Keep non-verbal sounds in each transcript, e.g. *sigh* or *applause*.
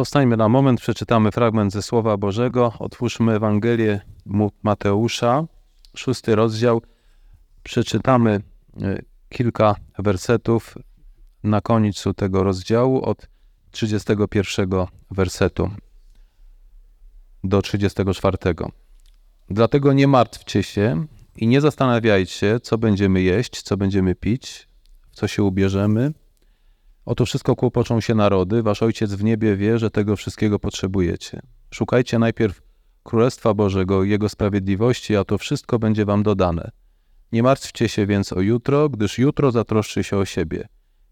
Powstańmy na moment, przeczytamy fragment ze Słowa Bożego. Otwórzmy Ewangelię Mateusza, szósty rozdział. Przeczytamy e, kilka wersetów na końcu tego rozdziału od 31 wersetu do 34. Dlatego nie martwcie się i nie zastanawiajcie, co będziemy jeść, co będziemy pić, w co się ubierzemy. O to wszystko kłopoczą się narody. Wasz Ojciec w niebie wie, że tego wszystkiego potrzebujecie. Szukajcie najpierw Królestwa Bożego i Jego sprawiedliwości, a to wszystko będzie wam dodane. Nie martwcie się więc o jutro, gdyż jutro zatroszczy się o siebie.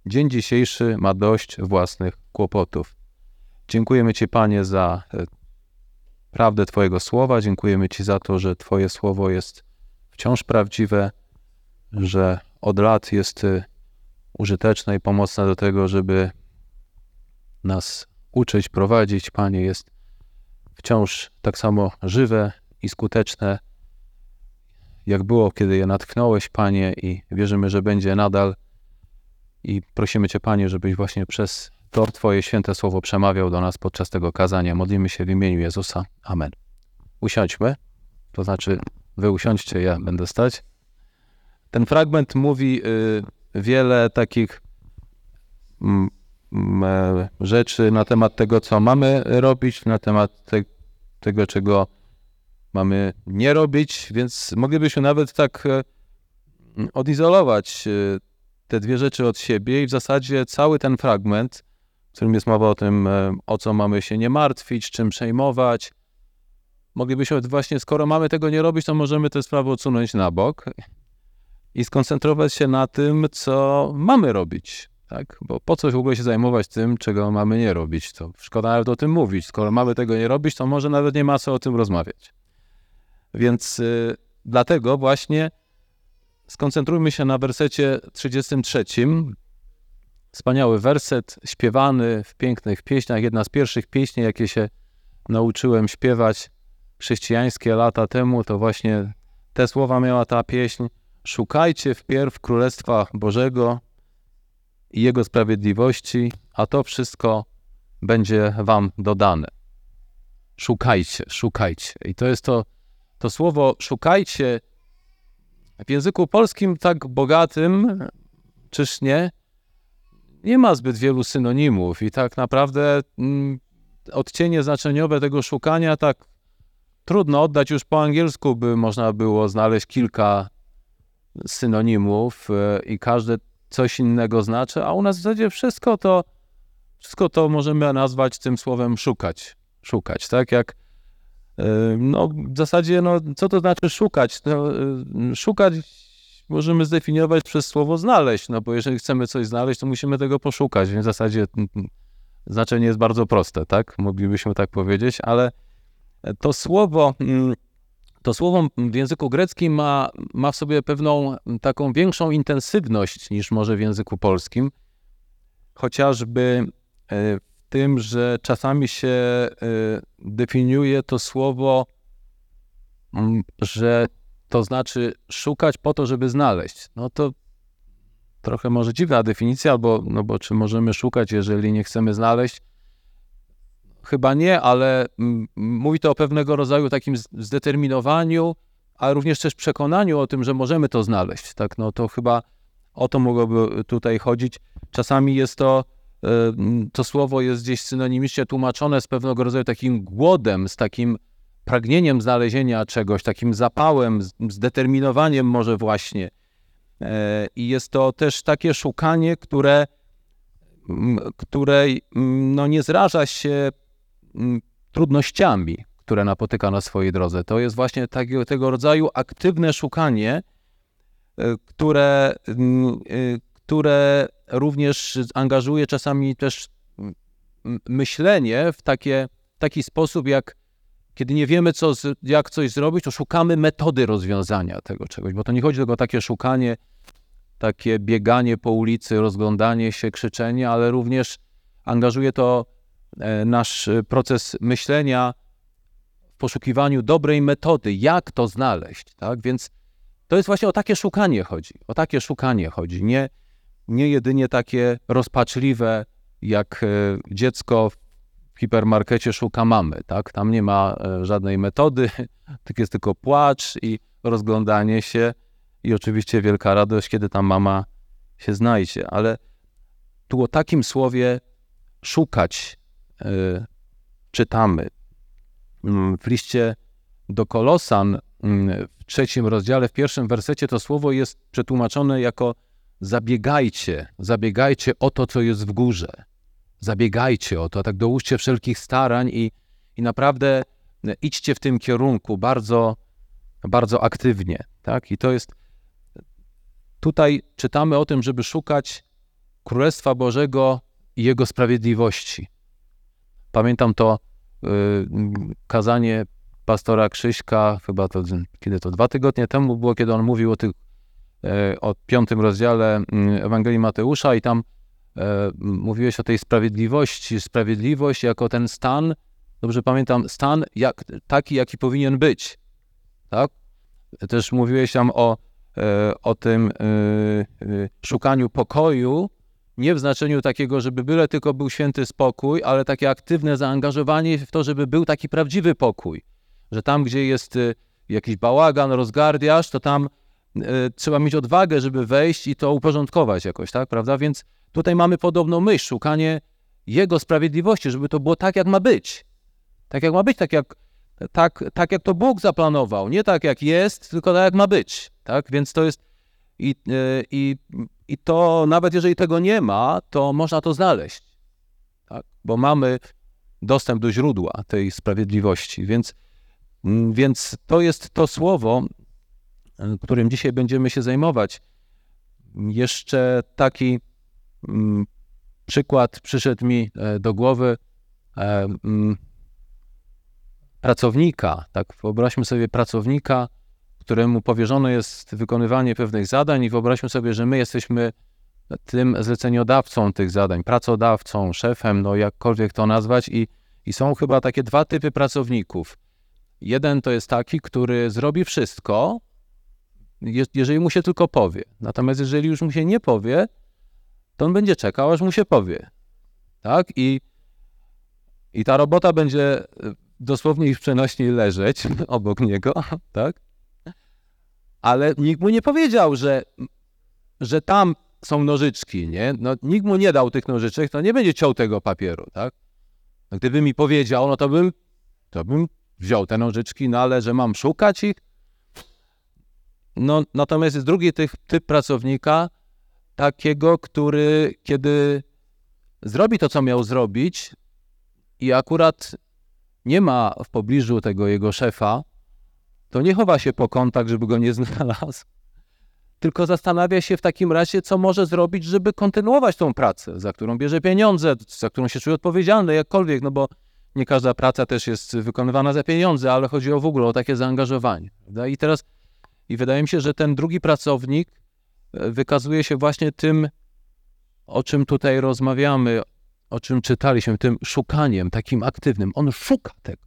Dzień dzisiejszy ma dość własnych kłopotów. Dziękujemy Ci, Panie, za e, prawdę Twojego słowa. Dziękujemy Ci za to, że Twoje słowo jest wciąż prawdziwe, że od lat jest użyteczne i pomocne do tego, żeby nas uczyć, prowadzić. Panie, jest wciąż tak samo żywe i skuteczne, jak było, kiedy je natknąłeś, Panie, i wierzymy, że będzie nadal. I prosimy Cię, Panie, żebyś właśnie przez to Twoje święte słowo przemawiał do nas podczas tego kazania. Modlimy się w imieniu Jezusa. Amen. Usiądźmy, to znaczy wy usiądźcie, ja będę stać. Ten fragment mówi y, wiele takich mm, mm, e, rzeczy na temat tego, co mamy robić, na temat te, tego, czego mamy nie robić, więc moglibyśmy nawet tak e, odizolować e, te dwie rzeczy od siebie i w zasadzie cały ten fragment, w którym jest mowa o tym, o co mamy się nie martwić, czym przejmować, moglibyśmy właśnie, skoro mamy tego nie robić, to możemy tę sprawę odsunąć na bok i skoncentrować się na tym, co mamy robić. Tak? Bo po co w ogóle się zajmować tym, czego mamy nie robić? To szkoda nawet o tym mówić. Skoro mamy tego nie robić, to może nawet nie ma co o tym rozmawiać. Więc y, dlatego właśnie skoncentrujmy się na wersecie 33. Wspaniały werset, śpiewany w pięknych pieśniach. Jedna z pierwszych pieśni, jakie się nauczyłem śpiewać chrześcijańskie lata temu, to właśnie te słowa miała ta pieśń. Szukajcie wpierw Królestwa Bożego i Jego sprawiedliwości, a to wszystko będzie wam dodane. Szukajcie, szukajcie. I to jest to, to słowo szukajcie w języku polskim tak bogatym, czyż nie? Nie ma zbyt wielu synonimów i tak naprawdę mm, odcienie znaczeniowe tego szukania tak trudno oddać już po angielsku, by można było znaleźć kilka synonimów e, i każde coś innego znaczy, a u nas w zasadzie wszystko to, wszystko to możemy nazwać tym słowem szukać. Szukać, tak jak e, no, w zasadzie, no, co to znaczy szukać? No, e, szukać możemy zdefiniować przez słowo znaleźć, no bo jeżeli chcemy coś znaleźć, to musimy tego poszukać, więc w zasadzie znaczenie jest bardzo proste, tak? Moglibyśmy tak powiedzieć, ale to słowo mm, to słowo w języku greckim ma, ma w sobie pewną taką większą intensywność niż może w języku polskim, chociażby e, w tym, że czasami się e, definiuje to słowo, że to znaczy szukać po to, żeby znaleźć. No to trochę może dziwna definicja, albo, no bo czy możemy szukać, jeżeli nie chcemy znaleźć? Chyba nie, ale mówi to o pewnego rodzaju takim zdeterminowaniu, a również też przekonaniu o tym, że możemy to znaleźć. Tak, no to chyba o to mogłoby tutaj chodzić. Czasami jest to, e, to słowo jest gdzieś synonimicznie tłumaczone z pewnego rodzaju takim głodem, z takim pragnieniem znalezienia czegoś, takim zapałem, zdeterminowaniem może właśnie. E, I jest to też takie szukanie, które, które no nie zraża się trudnościami, które napotyka na swojej drodze. To jest właśnie takiego, tego rodzaju aktywne szukanie, e, które, e, które również angażuje czasami też myślenie w takie, taki sposób, jak kiedy nie wiemy, co, jak coś zrobić, to szukamy metody rozwiązania tego czegoś, bo to nie chodzi tylko o takie szukanie, takie bieganie po ulicy, rozglądanie się, krzyczenie, ale również angażuje to nasz e, proces myślenia w poszukiwaniu dobrej metody, jak to znaleźć. Tak? Więc to jest właśnie o takie szukanie chodzi. O takie szukanie chodzi. Nie, nie jedynie takie rozpaczliwe, jak e, dziecko w hipermarkecie szuka mamy, tak? Tam nie ma e, żadnej metody, *laughs* tak jest tylko płacz i rozglądanie się i oczywiście wielka radość, kiedy ta mama się znajdzie. Ale tu o takim słowie szukać czytamy. Mm, W liście do Kolosan mm, w trzecim rozdziale, w pierwszym wersecie to słowo jest przetłumaczone jako zabiegajcie, zabiegajcie o to, co jest w górze. Zabiegajcie o to, tak dołóżcie wszelkich starań i, i naprawdę e, idźcie w tym kierunku bardzo, bardzo aktywnie. Tak? I to jest, tutaj czytamy o tym, żeby szukać Królestwa Bożego i Jego sprawiedliwości. Pamiętam to y, kazanie pastora Krzyśka, chyba to, kiedy to dwa tygodnie temu było, kiedy on mówił o tych, e, o piątym rozdziale mm, Ewangelii Mateusza i tam e, mówiłeś o tej sprawiedliwości, sprawiedliwość jako ten stan, dobrze pamiętam, stan jak, taki, jaki powinien być, tak? Też mówiłeś tam o, e, o tym e, e, szukaniu pokoju, nie w znaczeniu takiego, żeby byle tylko był święty spokój, ale takie aktywne zaangażowanie w to, żeby był taki prawdziwy pokój. Że tam, gdzie jest y, jakiś bałagan, rozgardiaż, to tam y, trzeba mieć odwagę, żeby wejść i to uporządkować jakoś, tak, prawda? Więc tutaj mamy podobną myśl, szukanie Jego sprawiedliwości, żeby to było tak, jak ma być. Tak, jak ma być, tak jak, tak, tak jak to Bóg zaplanował. Nie tak, jak jest, tylko tak, jak ma być, tak? Więc to jest i, y, i, i to nawet jeżeli tego nie ma, to można to znaleźć, tak? Bo mamy dostęp do źródła tej sprawiedliwości, więc Mm, Więc to jest to słowo, y, którym dzisiaj będziemy się zajmować. Jeszcze taki mm, przykład przyszedł mi e, do głowy e, mm, pracownika. Tak, wyobraźmy sobie pracownika, któremu powierzone jest wykonywanie pewnych zadań, i wyobraźmy sobie, że my jesteśmy tym zleceniodawcą tych zadań, pracodawcą, szefem, no jakkolwiek to nazwać, i, i są chyba takie dwa typy pracowników. Jeden to jest taki, który zrobi wszystko, je- jeżeli mu się tylko powie. Natomiast jeżeli już mu się nie powie, to on będzie czekał, aż mu się powie. Tak? I, i ta robota będzie y, dosłownie i w przenośni leżeć *laughs* obok niego, tak? Ale nikt mu nie powiedział, że, że tam są nożyczki, nie? No, nikt mu nie dał tych nożyczek, to nie będzie ciął tego papieru, tak? No, gdyby mi powiedział, no to bym, to bym wziął te nożyczki, no ale że mam szukać ich. No, natomiast jest drugi typ, typ pracownika, takiego, który kiedy zrobi to, co miał zrobić i akurat nie ma w pobliżu tego jego szefa, to nie chowa się po kątach, żeby go nie znalazł, tylko zastanawia się w takim razie, co może zrobić, żeby kontynuować tą pracę, za którą bierze pieniądze, za którą się czuje odpowiedzialny, jakkolwiek, no bo nie każda praca też jest wykonywana za pieniądze, ale chodzi o w ogóle o takie zaangażowanie. Prawda? I teraz, i wydaje mi się, że ten drugi pracownik e, wykazuje się właśnie tym, o czym tutaj rozmawiamy, o czym czytaliśmy, tym szukaniem takim aktywnym. On szuka tego.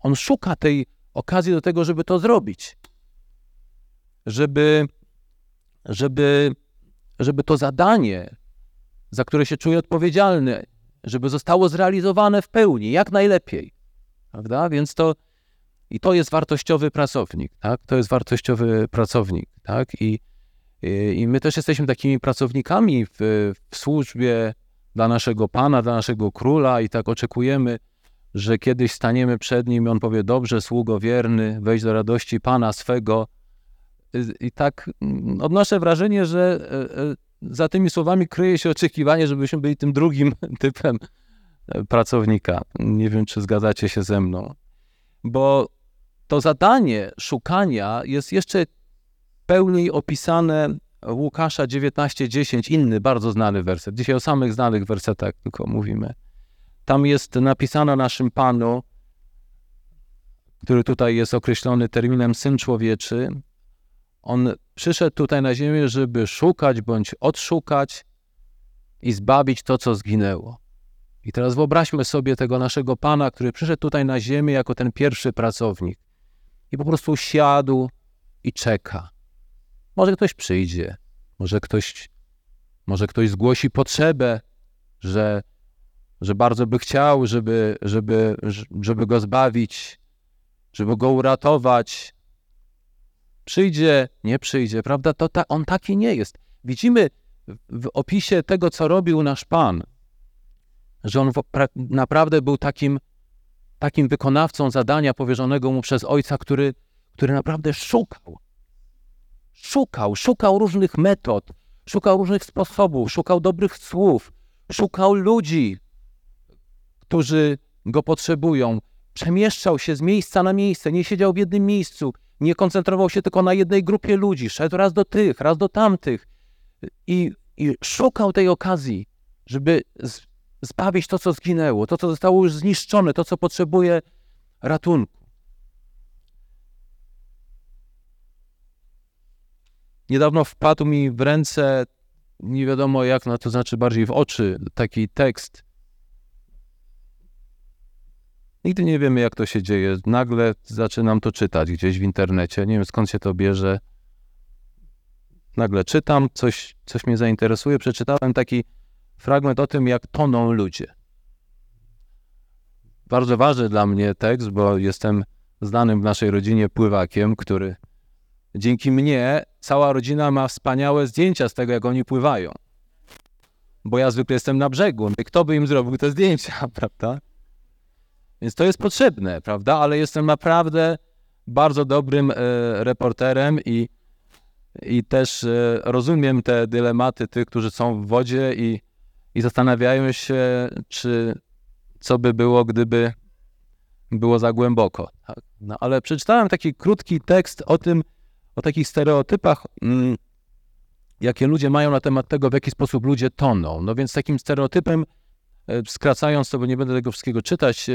On szuka tej okazji do tego, żeby to zrobić. Żeby, żeby, żeby to zadanie, za które się czuje odpowiedzialny, żeby zostało zrealizowane w pełni, jak najlepiej. Prawda? Więc to i to jest wartościowy pracownik, tak? To jest wartościowy pracownik, tak? I, i, i my też jesteśmy takimi pracownikami w, w służbie dla naszego Pana, dla naszego Króla i tak oczekujemy, że kiedyś staniemy przed Nim i On powie, dobrze, sługo wierny, wejdź do radości Pana swego. I, i tak mm, odnoszę wrażenie, że e, e, za tymi słowami kryje się oczekiwanie, żebyśmy byli tym drugim *laughs* typem e, pracownika. Nie wiem, czy zgadzacie się ze mną. Bo to zadanie szukania jest jeszcze pełniej opisane Łukasza 19:10, inny bardzo znany werset. Dzisiaj o samych znanych wersetach tylko mówimy. Tam jest napisane o naszym Panu, który tutaj jest określony terminem Syn Człowieczy. On przyszedł tutaj na ziemię, żeby szukać bądź odszukać i zbawić to, co zginęło. I teraz wyobraźmy sobie tego naszego Pana, który przyszedł tutaj na ziemię jako ten pierwszy pracownik i po prostu siadł i czeka. Może ktoś przyjdzie, może ktoś, może ktoś zgłosi potrzebę, że że bardzo by chciał, żeby, żeby, żeby go zbawić, żeby go uratować. Przyjdzie, nie przyjdzie, prawda? To ta, on taki nie jest. Widzimy w opisie tego, co robił nasz Pan, że on naprawdę był takim, takim wykonawcą zadania powierzonego mu przez Ojca, który, który naprawdę szukał. Szukał, szukał różnych metod, szukał różnych sposobów, szukał dobrych słów, szukał ludzi, którzy go potrzebują. Przemieszczał się z miejsca na miejsce, nie siedział w jednym miejscu, nie koncentrował się tylko na jednej grupie ludzi, szedł raz do tych, raz do tamtych i, i szukał tej okazji, żeby zbawić to, co zginęło, to, co zostało już zniszczone, to, co potrzebuje ratunku. Niedawno wpadł mi w ręce, nie wiadomo jak, no to znaczy bardziej w oczy, taki tekst. Nigdy nie wiemy, jak to się dzieje. Nagle zaczynam to czytać gdzieś w internecie. Nie wiem skąd się to bierze. Nagle czytam, coś, coś mnie zainteresuje. Przeczytałem taki fragment o tym, jak toną ludzie. Bardzo ważny dla mnie tekst, bo jestem znanym w naszej rodzinie pływakiem, który dzięki mnie cała rodzina ma wspaniałe zdjęcia z tego, jak oni pływają. Bo ja zwykle jestem na brzegu. I kto by im zrobił te zdjęcia, *laughs* prawda? Więc to jest potrzebne, prawda? Ale jestem naprawdę bardzo dobrym e, reporterem i, i też e, rozumiem te dylematy tych, którzy są w wodzie i, i zastanawiają się, czy co by było, gdyby było za głęboko. Tak? No, ale przeczytałem taki krótki tekst o tym, o takich stereotypach, mm, jakie ludzie mają na temat tego, w jaki sposób ludzie toną. No więc takim stereotypem, e, skracając to, bo nie będę tego wszystkiego czytać,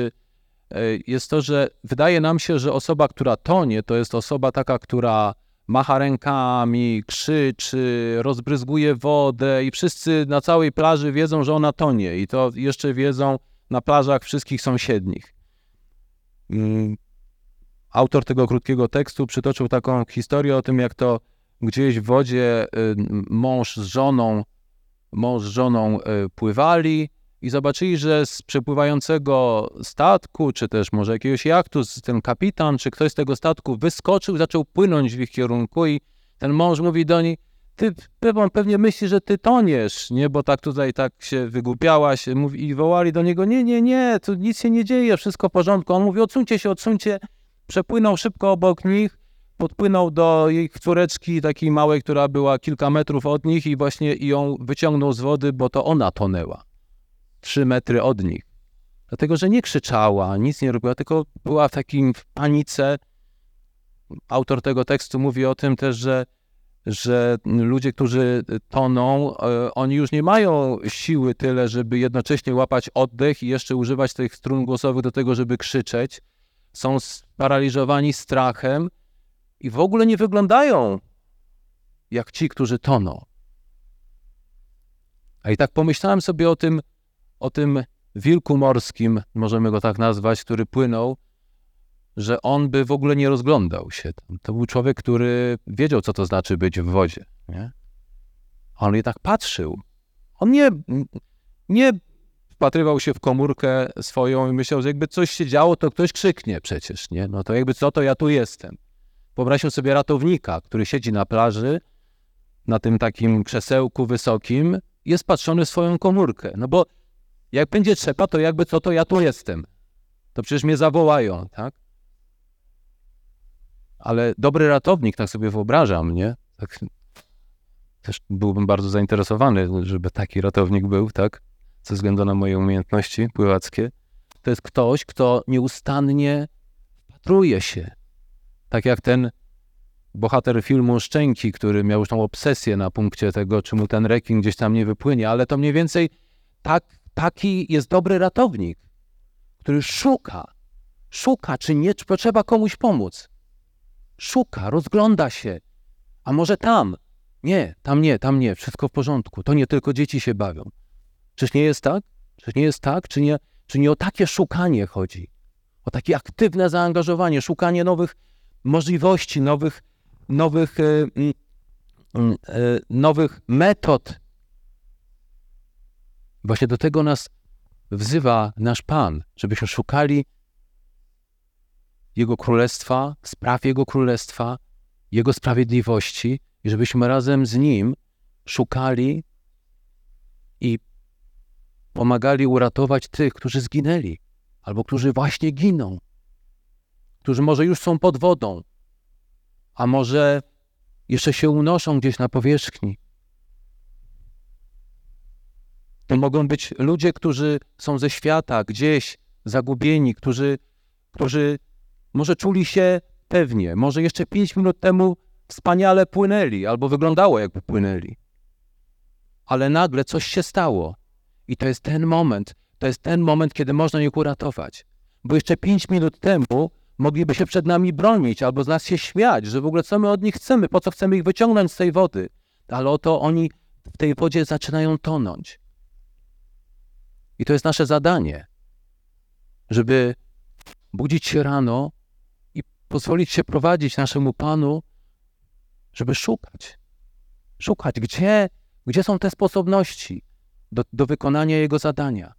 jest to, że wydaje nam się, że osoba, która tonie, to jest osoba taka, która macha rękami, krzyczy, rozbryzguje wodę i wszyscy na całej plaży wiedzą, że ona tonie i to jeszcze wiedzą na plażach wszystkich sąsiednich. Mm, autor tego krótkiego tekstu przytoczył taką historię o tym, jak to gdzieś w wodzie y, mąż z żoną, mąż z żoną y, pływali i zobaczyli, że z przepływającego statku, czy też może jakiegoś jachtu, ten kapitan, czy ktoś z tego statku wyskoczył, zaczął płynąć w ich kierunku i ten mąż mówi do niej, ty on pewnie myśli, że ty toniesz, nie, bo tak tutaj tak się wygłupiałaś mówi, i wołali do niego, nie, nie, nie, tu nic się nie dzieje, wszystko w porządku. On mówi, odsuńcie się, odsuńcie, przepłynął szybko obok nich, podpłynął do jej córeczki takiej małej, która była kilka metrów od nich i właśnie ją wyciągnął z wody, bo to ona tonęła. Trzy metry od nich. Dlatego, że nie krzyczała, nic nie robiła, tylko była w takim w panice. Autor tego tekstu mówi o tym też, że, że ludzie, którzy toną, e, oni już nie mają siły tyle, żeby jednocześnie łapać oddech i jeszcze używać tych strun głosowych do tego, żeby krzyczeć są sparaliżowani strachem i w ogóle nie wyglądają jak ci, którzy toną. A i tak pomyślałem sobie o tym, o tym wilku morskim, możemy go tak nazwać, który płynął, że on by w ogóle nie rozglądał się. To był człowiek, który wiedział, co to znaczy być w wodzie. Nie? On jednak patrzył. On nie, nie wpatrywał się w komórkę swoją i myślał, że jakby coś się działo, to ktoś krzyknie przecież, nie? No to jakby co, to ja tu jestem. Wyobraźmy sobie ratownika, który siedzi na plaży, na tym takim krzesełku wysokim, jest patrzony w swoją komórkę. No bo jak będzie trzeba, to jakby co, to ja tu jestem. To przecież mnie zawołają, tak? Ale dobry ratownik, tak sobie wyobrażam, nie? Tak, też byłbym bardzo zainteresowany, żeby taki ratownik był, tak? ze względu na moje umiejętności pływackie, to jest ktoś, kto nieustannie wpatruje się. Tak jak ten bohater filmu Szczęki, który miał już tą obsesję na punkcie tego, czy mu ten rekin gdzieś tam nie wypłynie, ale to mniej więcej tak, taki jest dobry ratownik, który szuka, szuka, czy nie czy trzeba komuś pomóc. Szuka, rozgląda się. A może tam? Nie, tam nie, tam nie, wszystko w porządku. To nie tylko dzieci się bawią. Czyż nie jest tak? Czyż nie jest tak? Czy nie, czy nie o takie szukanie chodzi? O takie aktywne zaangażowanie, szukanie nowych możliwości, nowych, nowych, e, e, nowych metod. Właśnie do tego nas wzywa nasz Pan, żebyśmy szukali Jego Królestwa, spraw Jego Królestwa, Jego sprawiedliwości i żebyśmy razem z Nim szukali i pomagali uratować tych, którzy zginęli, albo którzy właśnie giną, którzy może już są pod wodą, a może jeszcze się unoszą gdzieś na powierzchni. To mogą być ludzie, którzy są ze świata, gdzieś zagubieni, którzy, którzy może czuli się pewnie, może jeszcze pięć minut temu wspaniale płynęli, albo wyglądało jakby płynęli. Ale nagle coś się stało. I to jest ten moment, to jest ten moment, kiedy można ich uratować. Bo jeszcze pięć minut temu mogliby się przed nami bronić albo z nas się śmiać, że w ogóle co my od nich chcemy, po co chcemy ich wyciągnąć z tej wody. Ale oto oni w tej wodzie zaczynają tonąć. I to jest nasze zadanie, żeby budzić się rano i pozwolić się prowadzić naszemu Panu, żeby szukać. Szukać, gdzie, gdzie są te sposobności do, do wykonania Jego zadania.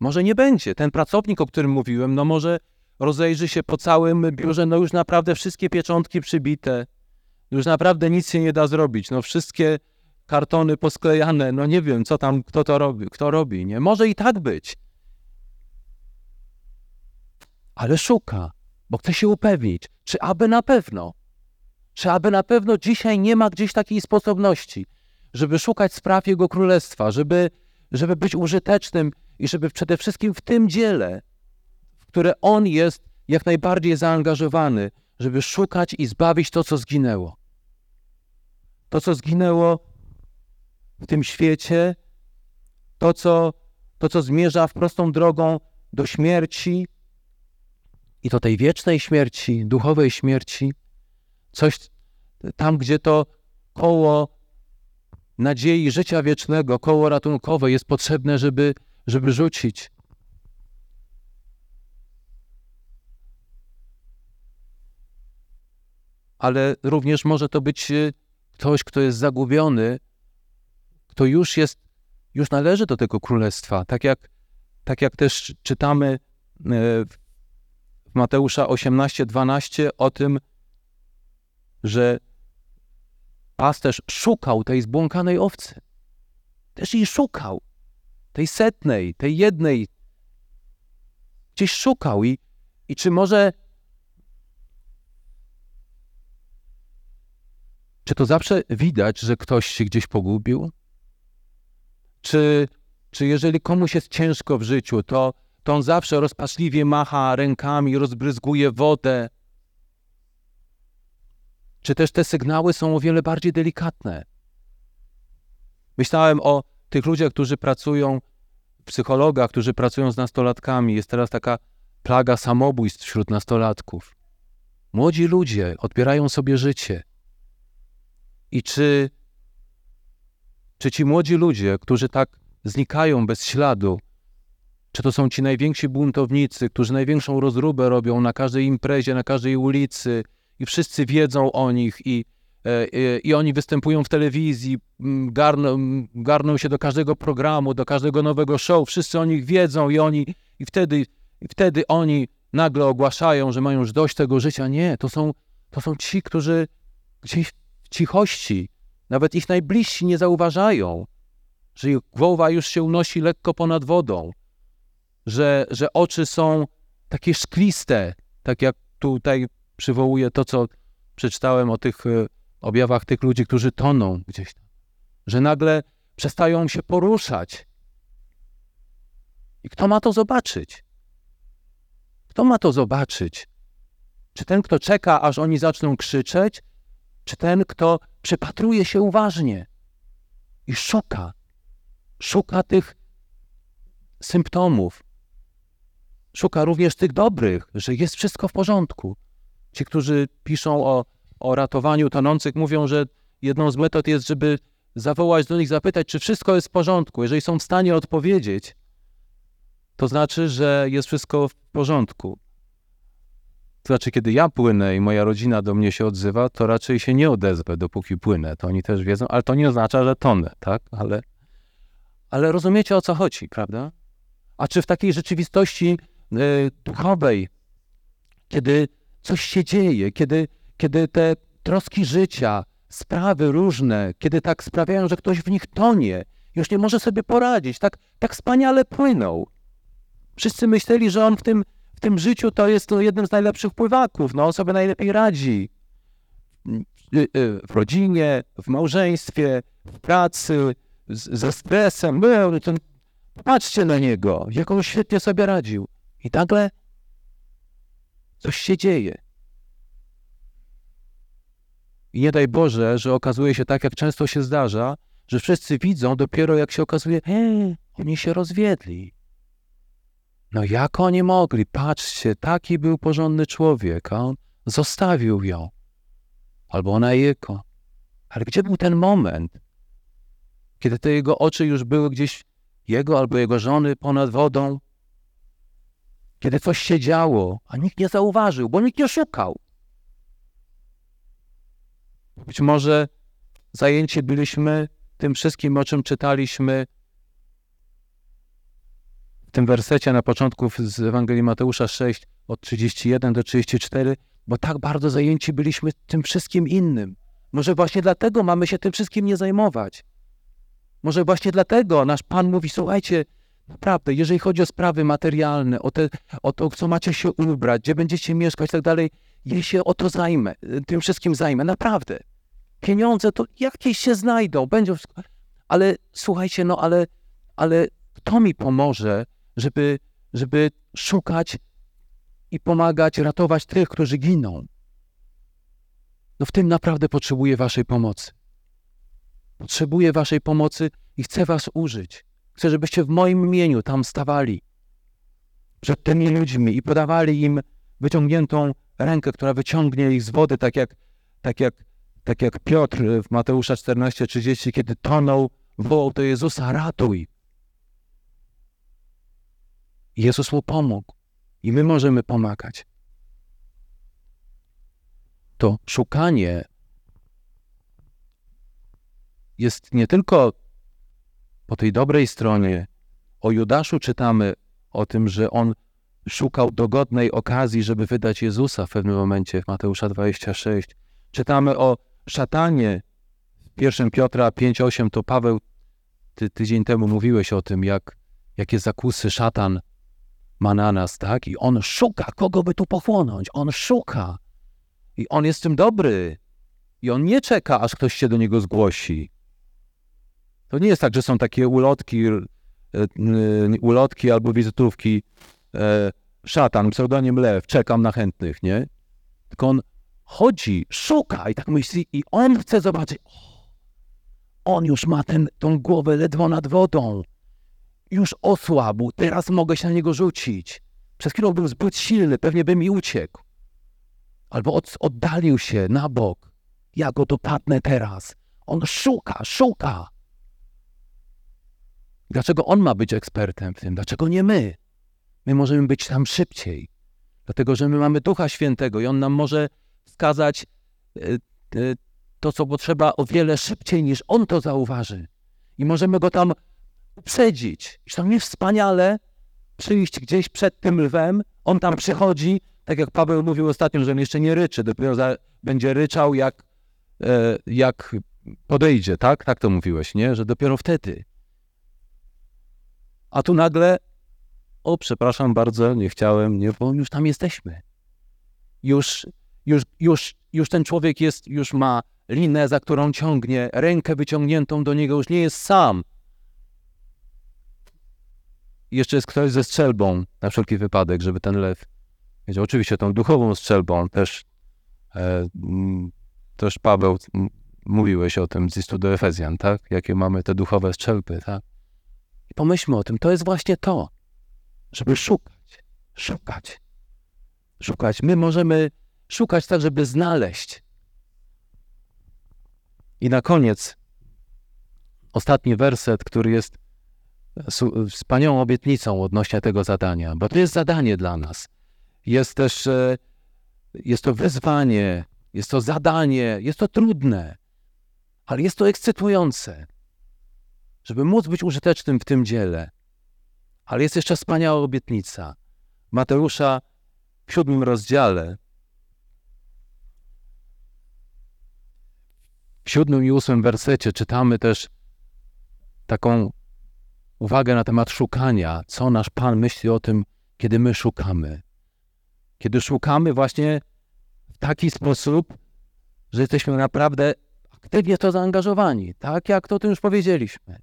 Może nie będzie. Ten pracownik, o którym mówiłem, no może rozejrzy się po całym biurze, no już naprawdę wszystkie pieczątki przybite, już naprawdę nic się nie da zrobić, no wszystkie kartony posklejane, no nie wiem, co tam, kto to robi, kto robi, nie? Może i tak być. Ale szuka, bo chce się upewnić, czy aby na pewno, czy aby na pewno dzisiaj nie ma gdzieś takiej sposobności, żeby szukać spraw Jego Królestwa, żeby, żeby być użytecznym i żeby przede wszystkim w tym dziele, w które On jest jak najbardziej zaangażowany, żeby szukać i zbawić to, co zginęło. To, co zginęło w tym świecie, to co, to, co zmierza w prostą drogą do śmierci i do tej wiecznej śmierci, duchowej śmierci, coś tam, gdzie to koło nadziei życia wiecznego, koło ratunkowe jest potrzebne, żeby, żeby rzucić. Ale również może to być y, ktoś, kto jest zagubiony, kto już jest, już należy do tego królestwa. Tak jak, tak jak też czytamy e, w Mateusza 18:12 o tym, że pasterz szukał tej zbłąkanej owcy. Też jej szukał. Tej setnej, tej jednej. Gdzieś szukał i, i czy może. Czy to zawsze widać, że ktoś się gdzieś pogubił? Czy, czy jeżeli komuś jest ciężko w życiu, to, to on zawsze rozpaczliwie macha rękami, rozbryzguje wodę? Czy też te sygnały są o wiele bardziej delikatne? Myślałem o tych ludziach, którzy pracują, psychologach, którzy pracują z nastolatkami. Jest teraz taka plaga samobójstw wśród nastolatków. Młodzi ludzie odbierają sobie życie. I czy czy ci młodzi ludzie, którzy tak znikają bez śladu, czy to są ci najwięksi buntownicy, którzy największą rozróbę robią na każdej imprezie, na każdej ulicy i wszyscy wiedzą o nich i, e, e, i oni występują w telewizji, garną, garną się do każdego programu, do każdego nowego show, wszyscy o nich wiedzą i oni i wtedy, i wtedy oni nagle ogłaszają, że mają już dość tego życia. Nie, to są, to są ci, którzy gdzieś w cichości nawet ich najbliżsi nie zauważają, że ich głowa już się unosi lekko ponad wodą, że, że oczy są takie szkliste, tak jak tutaj przywołuję to, co przeczytałem o tych e, objawach tych ludzi, którzy toną gdzieś tam, że nagle przestają się poruszać. I kto ma to zobaczyć? Kto ma to zobaczyć? Czy ten, kto czeka, aż oni zaczną krzyczeć, czy ten, kto przypatruje się uważnie i szuka, szuka tych symptomów, szuka również tych dobrych, że jest wszystko w porządku. Ci, którzy piszą o, o ratowaniu tonących, mówią, że jedną z metod jest, żeby zawołać do nich, zapytać, czy wszystko jest w porządku. Jeżeli są w stanie odpowiedzieć, to znaczy, że jest wszystko w porządku. To znaczy, kiedy ja płynę i moja rodzina do mnie się odzywa, to raczej się nie odezwę, dopóki płynę. To oni też wiedzą, ale to nie oznacza, że tonę, tak? Ale, ale rozumiecie, o co chodzi, prawda? A czy w takiej rzeczywistości e, duchowej, kiedy coś się dzieje, kiedy, kiedy te troski życia, sprawy różne, kiedy tak sprawiają, że ktoś w nich tonie, już nie może sobie poradzić, tak, tak wspaniale płynął. Wszyscy myśleli, że on w tym, tym życiu to jest no, jednym z najlepszych pływaków, no on sobie najlepiej radzi. W rodzinie, w małżeństwie, w pracy, z, ze stresem. No, ten, patrzcie na niego, jak on świetnie sobie radził. I nagle coś się dzieje. I nie daj Boże, że okazuje się tak, jak często się zdarza, że wszyscy widzą dopiero jak się okazuje, e, oni się rozwiedli. No jak oni mogli? Patrzcie, taki był porządny człowiek, a on zostawił ją. Albo ona jego. Ale gdzie był ten moment, kiedy te jego oczy już były gdzieś jego albo jego żony ponad wodą? Kiedy coś się działo, a nikt nie zauważył, bo nikt nie szukał. Być może zajęci byliśmy tym wszystkim, o czym czytaliśmy tym wersecie na początku z Ewangelii Mateusza 6 od 31 do 34, bo tak bardzo zajęci byliśmy tym wszystkim innym. Może właśnie dlatego mamy się tym wszystkim nie zajmować. Może właśnie dlatego nasz Pan mówi, słuchajcie, naprawdę, jeżeli chodzi o sprawy materialne, o, te, o to, co macie się ubrać, gdzie będziecie mieszkać i tak dalej, ja się o to zajmę, tym wszystkim zajmę, naprawdę. Pieniądze to jakieś się znajdą, będzie. Ale słuchajcie, no ale, ale kto mi pomoże, żeby, żeby szukać i pomagać, ratować tych, którzy giną? No w tym naprawdę potrzebuję waszej pomocy. Potrzebuję waszej pomocy i chcę was użyć. Chcę, żebyście w moim imieniu tam stawali przed tymi ludźmi i podawali im wyciągniętą rękę, która wyciągnie ich z wody, tak jak, tak jak tak jak Piotr w Mateusza 14:30, kiedy tonął, wołał do Jezusa: ratuj. Jezus mu pomógł i my możemy pomagać. To szukanie jest nie tylko po tej dobrej stronie. O Judaszu czytamy o tym, że on szukał dogodnej okazji, żeby wydać Jezusa w pewnym momencie w Mateusza 26. Czytamy o szatanie. W 1 Piotra 5,8 to Paweł, ty tydzień temu mówiłeś o tym, jak, jakie zakusy szatan ma na nas, tak? I on szuka, kogo by tu pochłonąć. On szuka. I on jest tym dobry. I on nie czeka, aż ktoś się do niego zgłosi. To nie jest tak, że są takie ulotki, e, ulotki albo wizytówki. E, szatan, pseudonim Lew, czekam na chętnych, nie? Tylko on chodzi, szuka i tak myśli i on chce zobaczyć, on już ma ten, tą głowę ledwo nad wodą. Już osłabł, teraz mogę się na niego rzucić. Przez chwilę był zbyt silny, pewnie by mi uciekł. Albo od, oddalił się na bok. Ja go dopadnę teraz. On szuka, szuka. Dlaczego on ma być ekspertem w tym? Dlaczego nie my? My możemy być tam szybciej. Dlatego, że my mamy Ducha Świętego i on nam może wskazać e, e, to, co potrzeba o wiele szybciej, niż on to zauważy. I możemy go tam uprzedzić. I tam nie wspaniale przyjść gdzieś przed tym lwem, on tam przychodzi, tak jak Paweł mówił ostatnio, że on jeszcze nie ryczy, dopiero za, będzie ryczał, jak, e, jak podejdzie, tak? Tak to mówiłeś, nie? Że dopiero wtedy. A tu nagle, o przepraszam bardzo, nie chciałem, nie, bo już tam jesteśmy. Już już, już, już ten człowiek jest, już ma linę, za którą ciągnie, rękę wyciągniętą do niego, już nie jest sam. Jeszcze jest ktoś ze strzelbą, na wszelki wypadek, żeby ten lew wiedział. Oczywiście tą duchową strzelbą też, e, też Paweł, mówiłeś o tym z listu do Efezjan, tak? Jakie mamy te duchowe strzelby, tak? I pomyślmy o tym, to jest właśnie to, żeby szukać, szukać, szukać. My możemy szukać tak, żeby znaleźć. I na koniec ostatni werset, który jest wspaniałą obietnicą odnośnie tego zadania, bo to jest zadanie dla nas. Jest też, e, jest to wyzwanie, jest to zadanie, jest to trudne, ale jest to ekscytujące, żeby móc być użytecznym w tym dziele. Ale jest jeszcze wspaniała obietnica. Mateusza w siódmym rozdziale, w siódmym i ósmym wersecie czytamy też taką uwagę na temat szukania, co nasz Pan myśli o tym, kiedy my szukamy. Kiedy szukamy właśnie w taki sposób, że jesteśmy naprawdę aktywnie w to zaangażowani, tak jak to tym już powiedzieliśmy.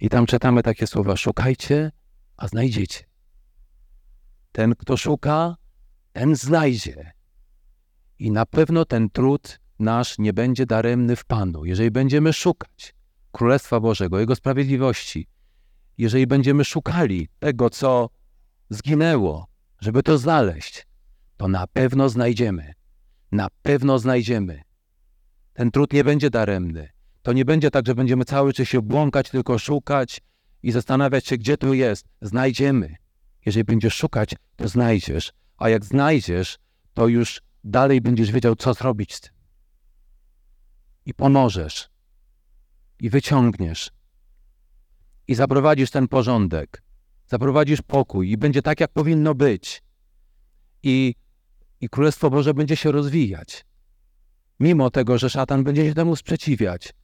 I tam czytamy takie słowa: szukajcie, a znajdziecie. Ten, kto szuka, ten znajdzie. I na pewno ten trud nasz nie będzie daremny w Panu, jeżeli będziemy szukać Królestwa Bożego, Jego sprawiedliwości, jeżeli będziemy szukali tego, co zginęło, żeby to znaleźć, to na pewno znajdziemy. Na pewno znajdziemy. Ten trud nie będzie daremny. To nie będzie tak, że będziemy cały czas się błąkać, tylko szukać i zastanawiać się, gdzie to jest. Znajdziemy. Jeżeli będziesz szukać, to znajdziesz. A jak znajdziesz, to już dalej będziesz wiedział, co zrobić z tym. I pomożesz. I wyciągniesz. I zaprowadzisz ten porządek. Zaprowadzisz pokój i będzie tak, jak powinno być. I, i Królestwo Boże będzie się rozwijać. Mimo tego, że szatan będzie się temu sprzeciwiać,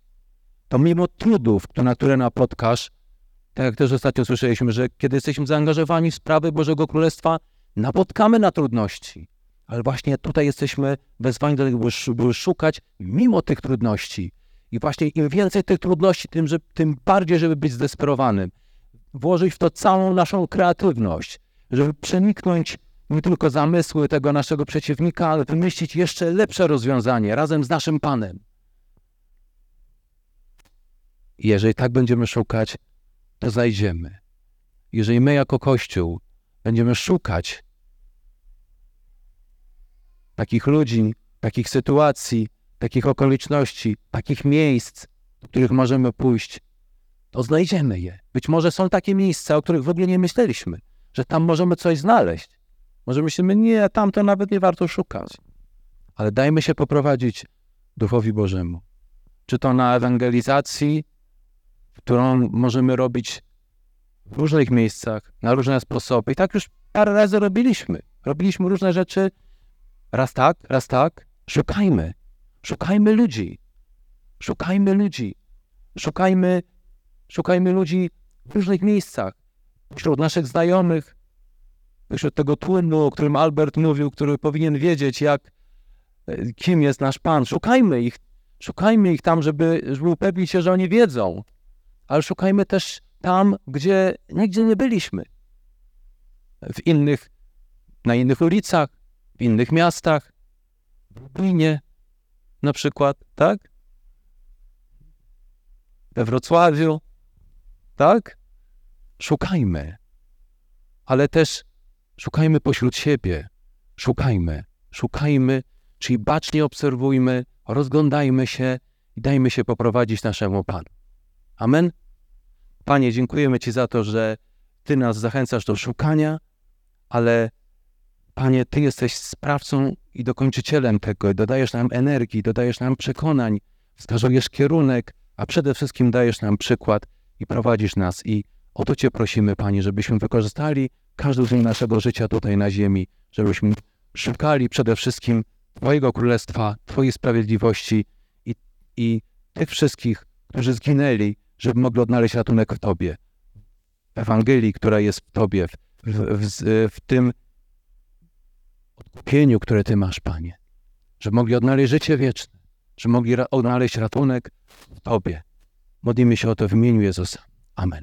to mimo trudów, na które napotkasz, tak jak też ostatnio słyszeliśmy, że kiedy jesteśmy zaangażowani w sprawy Bożego Królestwa, napotkamy na trudności. Ale właśnie tutaj jesteśmy wezwani do tego, by szukać mimo tych trudności. I właśnie im więcej tych trudności, tym, że, tym bardziej, żeby być zdesperowanym. Włożyć w to całą naszą kreatywność, żeby przeniknąć nie tylko zamysły tego naszego przeciwnika, ale wymyślić jeszcze lepsze rozwiązanie razem z naszym Panem. I jeżeli tak będziemy szukać, to znajdziemy. Jeżeli my jako Kościół będziemy szukać takich ludzi, takich sytuacji, takich okoliczności, takich miejsc, do których możemy pójść, to znajdziemy je. Być może są takie miejsca, o których w ogóle nie myśleliśmy, że tam możemy coś znaleźć. Może myślimy, nie, tam to nawet nie warto szukać. Ale dajmy się poprowadzić Duchowi Bożemu. Czy to na ewangelizacji, którą możemy robić w różnych miejscach, na różne sposoby. I tak już parę razy robiliśmy. Robiliśmy różne rzeczy. Raz tak, raz tak. Szukajmy. Szukajmy ludzi. Szukajmy ludzi. Szukajmy, szukajmy ludzi w różnych miejscach. Wśród naszych znajomych, wśród tego tłynu, o którym Albert mówił, który powinien wiedzieć, jak, e, kim jest nasz Pan. Szukajmy ich. Szukajmy ich tam, żeby, żeby upewnić się, że oni wiedzą. Ale szukajmy też tam, gdzie nigdzie nie byliśmy. W innych, na innych ulicach, w innych miastach, w Lublinie na przykład, tak? We Wrocławiu, tak? Szukajmy, ale też szukajmy pośród siebie. Szukajmy, szukajmy, czyli bacznie obserwujmy, rozglądajmy się i dajmy się poprowadzić naszemu Panu. Amen. Panie, dziękujemy Ci za to, że Ty nas zachęcasz do szukania, ale Panie, Ty jesteś sprawcą i dokończycielem tego, dodajesz nam energii, dodajesz nam przekonań, wskazujesz kierunek, a przede wszystkim dajesz nam przykład i prowadzisz nas. I o to Cię prosimy, Panie, żebyśmy wykorzystali każdy dzień naszego życia tutaj na ziemi, żebyśmy szukali przede wszystkim Twojego Królestwa, Twojej sprawiedliwości i, i tych wszystkich, którzy zginęli, żeby mogli odnaleźć ratunek w Tobie. W Ewangelii, która jest w Tobie, w, w, w, w tym odkupieniu, które Ty masz, Panie. Żeby mogli odnaleźć życie wieczne, żeby mogli odnaleźć ratunek w Tobie. Modlimy się o to w imieniu Jezusa. Amen.